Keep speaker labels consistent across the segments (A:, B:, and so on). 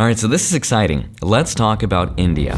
A: All right, so this is exciting. Let's talk about India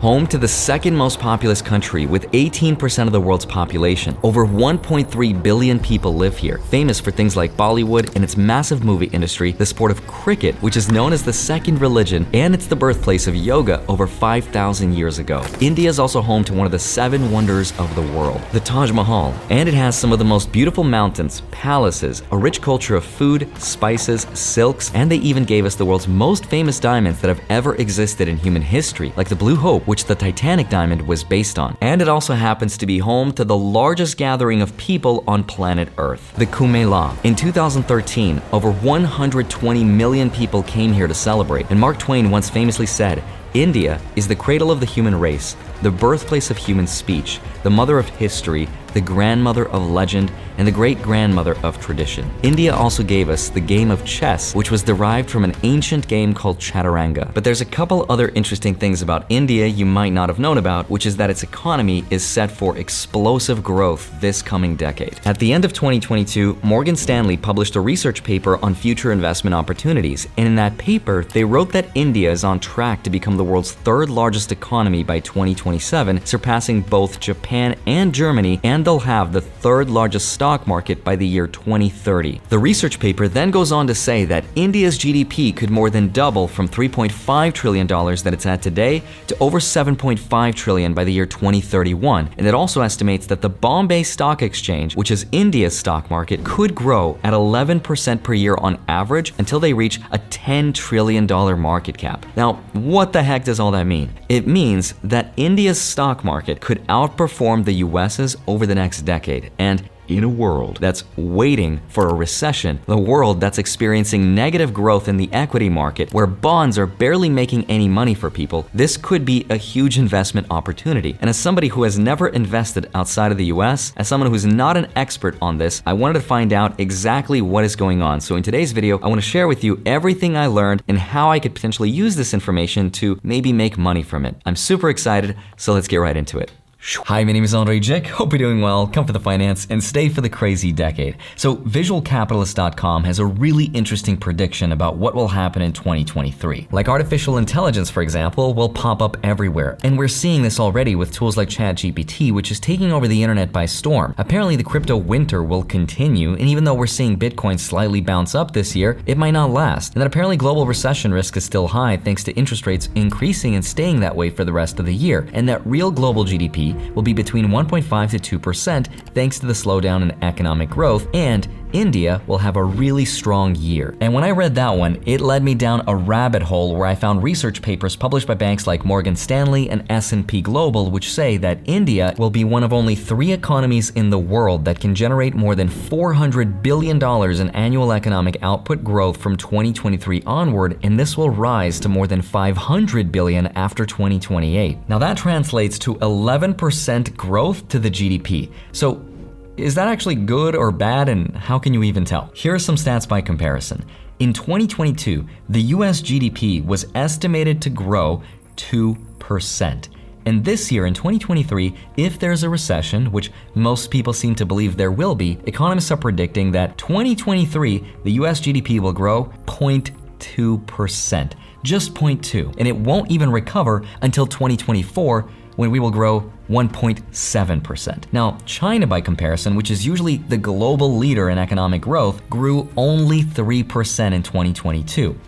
A: home to the second most populous country with 18% of the world's population. Over 1.3 billion people live here, famous for things like Bollywood and its massive movie industry, the sport of cricket, which is known as the second religion, and it's the birthplace of yoga over 5,000 years ago. India is also home to one of the seven wonders of the world, the Taj Mahal, and it has some of the most beautiful mountains, palaces, a rich culture of food, spices, silks, and they even gave us the world's most famous diamonds that have ever existed in human history, like the Blue Hope, which the Titanic diamond was based on. And it also happens to be home to the largest gathering of people on planet Earth, the Kumbh Mela. In 2013, over 120 million people came here to celebrate, and Mark Twain once famously said, India is the cradle of the human race, the birthplace of human speech, the mother of history, the grandmother of legend, and the great grandmother of tradition. India also gave us the game of chess, which was derived from an ancient game called Chaturanga. But there's a couple other interesting things about India you might not have known about, which is that its economy is set for explosive growth this coming decade. At the end of 2022, Morgan Stanley published a research paper on future investment opportunities, and in that paper, they wrote that India is on track to become the world's third largest economy by 2027, surpassing both Japan and Germany and they'll have the third largest stock market by the year 2030. The research paper then goes on to say that India's GDP could more than double from $3.5 trillion that it's at today to over 7.5 trillion by the year 2031. And it also estimates that the Bombay Stock Exchange, which is India's stock market, could grow at 11% per year on average until they reach a $10 trillion market cap. Now, what the heck does all that mean? It means that India's stock market could outperform the US's over the next decade. And in a world that's waiting for a recession, the world that's experiencing negative growth in the equity market, where bonds are barely making any money for people, this could be a huge investment opportunity. And as somebody who has never invested outside of the US, as someone who's not an expert on this, I wanted to find out exactly what is going on. So in today's video, I want to share with you everything I learned and how I could potentially use this information to maybe make money from it. I'm super excited, so let's get right into it. Hi, my name is Andrei Jikh. Hope you're doing well. Come for the finance and stay for the crazy decade. So, visualcapitalist.com has a really interesting prediction about what will happen in 2023. Like artificial intelligence, for example, will pop up everywhere. And we're seeing this already with tools like ChatGPT, which is taking over the internet by storm. Apparently, the crypto winter will continue, and even though we're seeing Bitcoin slightly bounce up this year, it might not last. And that apparently global recession risk is still high thanks to interest rates increasing and staying that way for the rest of the year. And that real global GDP will be between 1.5 to 2% thanks to the slowdown in economic growth and India will have a really strong year. And when I read that one, it led me down a rabbit hole where I found research papers published by banks like Morgan Stanley and S&P Global which say that India will be one of only 3 economies in the world that can generate more than 400 billion dollars in annual economic output growth from 2023 onward and this will rise to more than 500 billion after 2028. Now that translates to 11% growth to the GDP. So is that actually good or bad, and how can you even tell? Here are some stats by comparison. In 2022, the US GDP was estimated to grow 2%. And this year, in 2023, if there's a recession, which most people seem to believe there will be, economists are predicting that 2023, the US GDP will grow 0.2%. Just 0.2. And it won't even recover until 2024 when we will grow 1.7%. Now, China, by comparison, which is usually the global leader in economic growth, grew only 3% in 2022.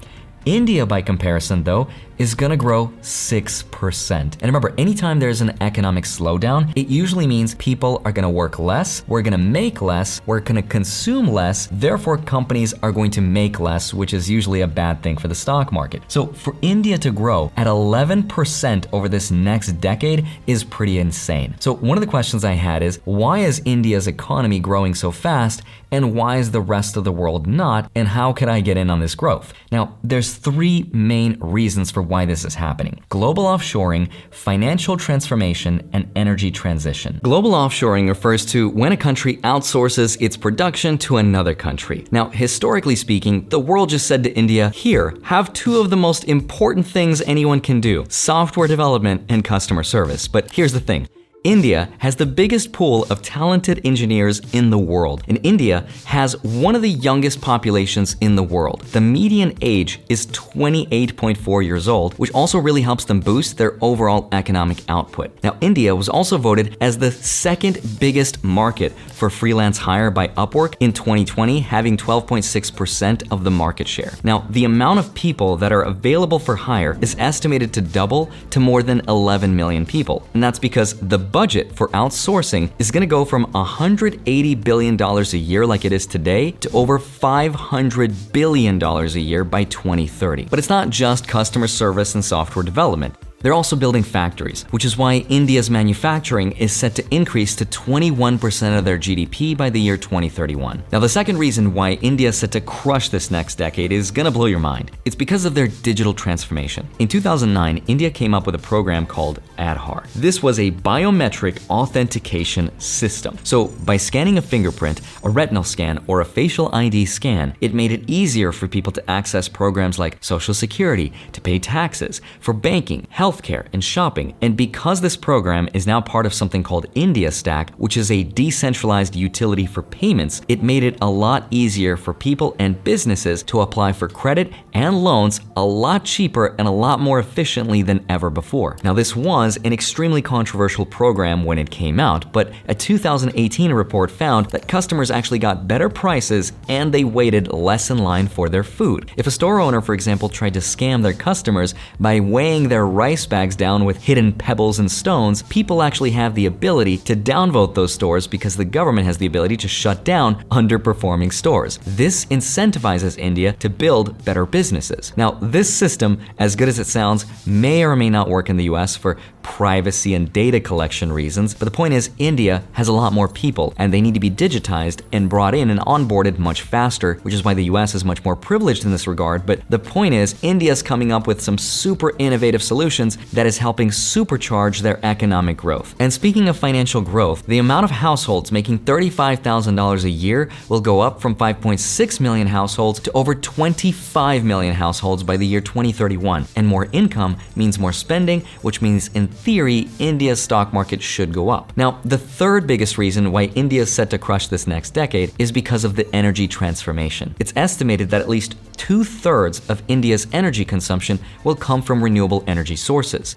A: India, by comparison, though, is gonna grow 6%. And remember, anytime there's an economic slowdown, it usually means people are gonna work less, we're gonna make less, we're gonna consume less, therefore, companies are going to make less, which is usually a bad thing for the stock market. So, for India to grow at 11% over this next decade is pretty insane. So, one of the questions I had is why is India's economy growing so fast, and why is the rest of the world not, and how can I get in on this growth? Now, there's three main reasons for why this is happening global offshoring, financial transformation, and energy transition. Global offshoring refers to when a country outsources its production to another country. Now, historically speaking, the world just said to India, here, have two of the most important things anyone can do software development and customer service. But here's the thing India has the biggest pool of talented engineers in the world, and India has one of the youngest populations in the world. The median age is 28.4 years old, which also really helps them boost their overall economic output. Now, India was also voted as the second biggest market for freelance hire by Upwork in 2020, having 12.6% of the market share. Now, the amount of people that are available for hire is estimated to double to more than 11 million people, and that's because the budget for outsourcing is going to go from $180 billion a year, like it is today, to over $500 billion a year by 2030. But it's not just customer service and software development. They're also building factories, which is why India's manufacturing is set to increase to 21% of their GDP by the year 2031. Now, the second reason why India is set to crush this next decade is gonna blow your mind. It's because of their digital transformation. In 2009, India came up with a program called Aadhaar. This was a biometric authentication system. So, by scanning a fingerprint, a retinal scan, or a facial ID scan, it made it easier for people to access programs like Social Security, to pay taxes, for banking, health healthcare, and shopping. And because this program is now part of something called India Stack, which is a decentralized utility for payments, it made it a lot easier for people and businesses to apply for credit and loans a lot cheaper and a lot more efficiently than ever before. Now, this was an extremely controversial program when it came out, but a 2018 report found that customers actually got better prices and they waited less in line for their food. If a store owner, for example, tried to scam their customers by weighing their rice bags down with hidden pebbles and stones, people actually have the ability to downvote those stores because the government has the ability to shut down underperforming stores. This incentivizes India to build better businesses. Now, this system, as good as it sounds, may or may not work in the US for privacy and data collection reasons, but the point is, India has a lot more people and they need to be digitized and brought in and onboarded much faster, which is why the US is much more privileged in this regard. But the point is, India's coming up with some super innovative solutions that is helping supercharge their economic growth. And speaking of financial growth, the amount of households making $35,000 a year will go up from 5.6 million households to over 25 million households by the year 2031. And more income means more spending, which means in theory, India's stock market should go up. Now, the third biggest reason why India is set to crush this next decade is because of the energy transformation. It's estimated that at least two thirds of India's energy consumption will come from renewable energy sources.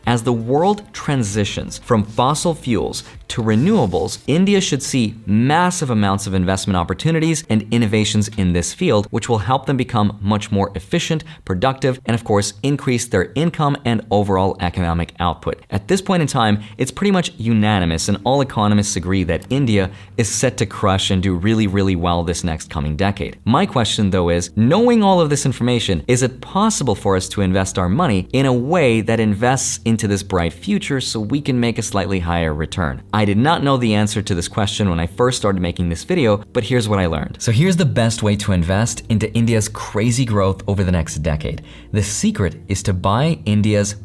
A: As the world transitions from fossil fuels to renewables, India should see massive amounts of investment opportunities and innovations in this field, which will help them become much more efficient, productive, and of course, increase their income and overall economic output. At this point in time, it's pretty much unanimous, and all economists agree that India is set to crush and do really, really well this next coming decade. My question, though, is knowing all of this information, is it possible for us to invest our money in a way that invests into this bright future so we can make a slightly higher return? I did not know the answer to this question when I first started making this video, but here's what I learned. So here's the best way to invest into India's crazy growth over the next decade. The secret is to buy India's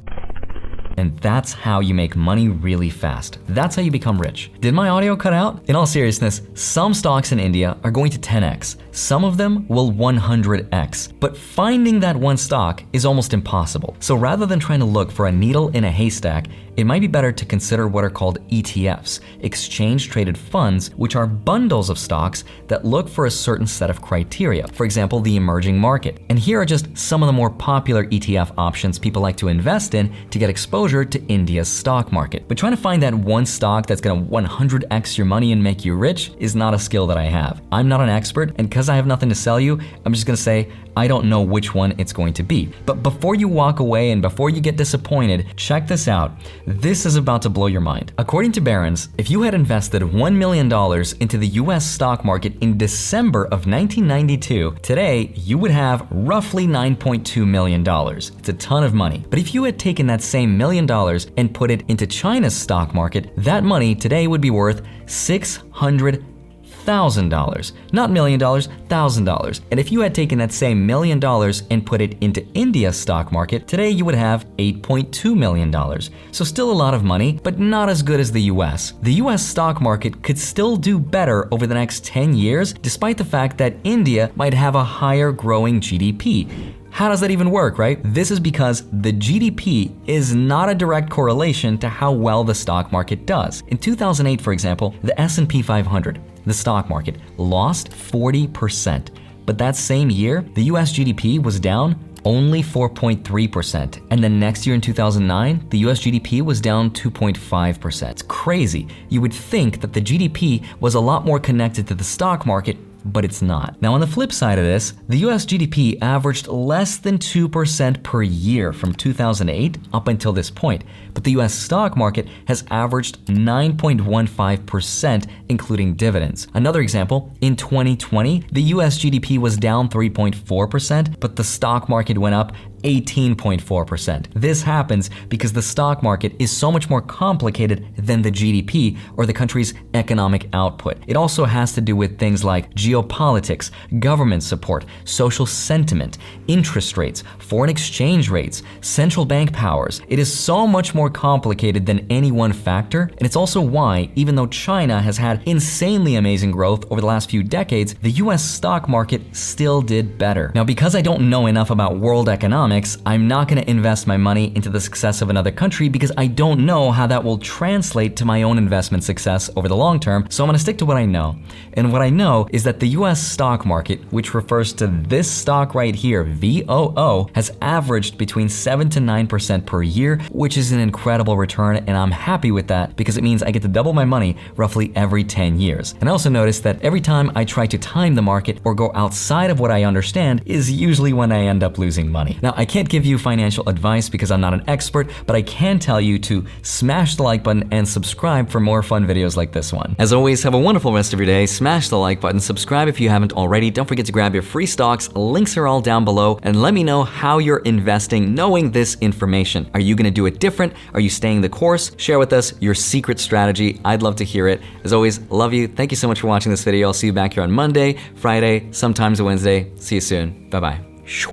A: and that's how you make money really fast. That's how you become rich. Did my audio cut out? In all seriousness, some stocks in India are going to 10x. Some of them will 100x. But finding that one stock is almost impossible. So rather than trying to look for a needle in a haystack, it might be better to consider what are called ETFs, exchange traded funds, which are bundles of stocks that look for a certain set of criteria. For example, the emerging market. And here are just some of the more popular ETF options people like to invest in to get exposure to India's stock market. But trying to find that one stock that's gonna 100x your money and make you rich is not a skill that I have. I'm not an expert, and because I have nothing to sell you, I'm just gonna say I don't know which one it's going to be. But before you walk away and before you get disappointed, check this out. This is about to blow your mind. According to Barron's, if you had invested $1 million into the US stock market in December of 1992, today you would have roughly $9.2 million. It's a ton of money. But if you had taken that same million dollars and put it into China's stock market, that money today would be worth 600 $1,000. Not million dollars, $1,000. And if you had taken that same million dollars and put it into India's stock market, today you would have $8.2 million. So still a lot of money, but not as good as the US. The US stock market could still do better over the next 10 years, despite the fact that India might have a higher growing GDP. How does that even work, right? This is because the GDP is not a direct correlation to how well the stock market does. In 2008, for example, the S&P 500, the stock market, lost 40%. But that same year, the US GDP was down only 4.3%. And then next year in 2009, the US GDP was down 2.5%. It's crazy. You would think that the GDP was a lot more connected to the stock market but it's not. Now, on the flip side of this, the US GDP averaged less than 2% per year from 2008 up until this point, but the US stock market has averaged 9.15%, including dividends. Another example, in 2020, the US GDP was down 3.4%, but the stock market went up 18.4%. This happens because the stock market is so much more complicated than the GDP or the country's economic output. It also has to do with things like geopolitics, government support, social sentiment, interest rates, foreign exchange rates, central bank powers. It is so much more complicated than any one factor, and it's also why, even though China has had insanely amazing growth over the last few decades, the US stock market still did better. Now, because I don't know enough about world economics, economics, I'm not going to invest my money into the success of another country because I don't know how that will translate to my own investment success over the long term, so I'm going to stick to what I know. And what I know is that the US stock market, which refers to this stock right here, VOO, has averaged between 7 to 9% per year, which is an incredible return, and I'm happy with that because it means I get to double my money roughly every 10 years. And I also noticed that every time I try to time the market or go outside of what I understand is usually when I end up losing money. Now, I can't give you financial advice because I'm not an expert, but I can tell you to smash the like button and subscribe for more fun videos like this one. As always, have a wonderful rest of your day. Smash the like button, subscribe if you haven't already. Don't forget to grab your free stocks. Links are all down below. And let me know how you're investing knowing this information. Are you going to do it different? Are you staying the course? Share with us your secret strategy. I'd love to hear it. As always, love you. Thank you so much for watching this video. I'll see you back here on Monday, Friday, sometimes Wednesday. See you soon. Bye bye.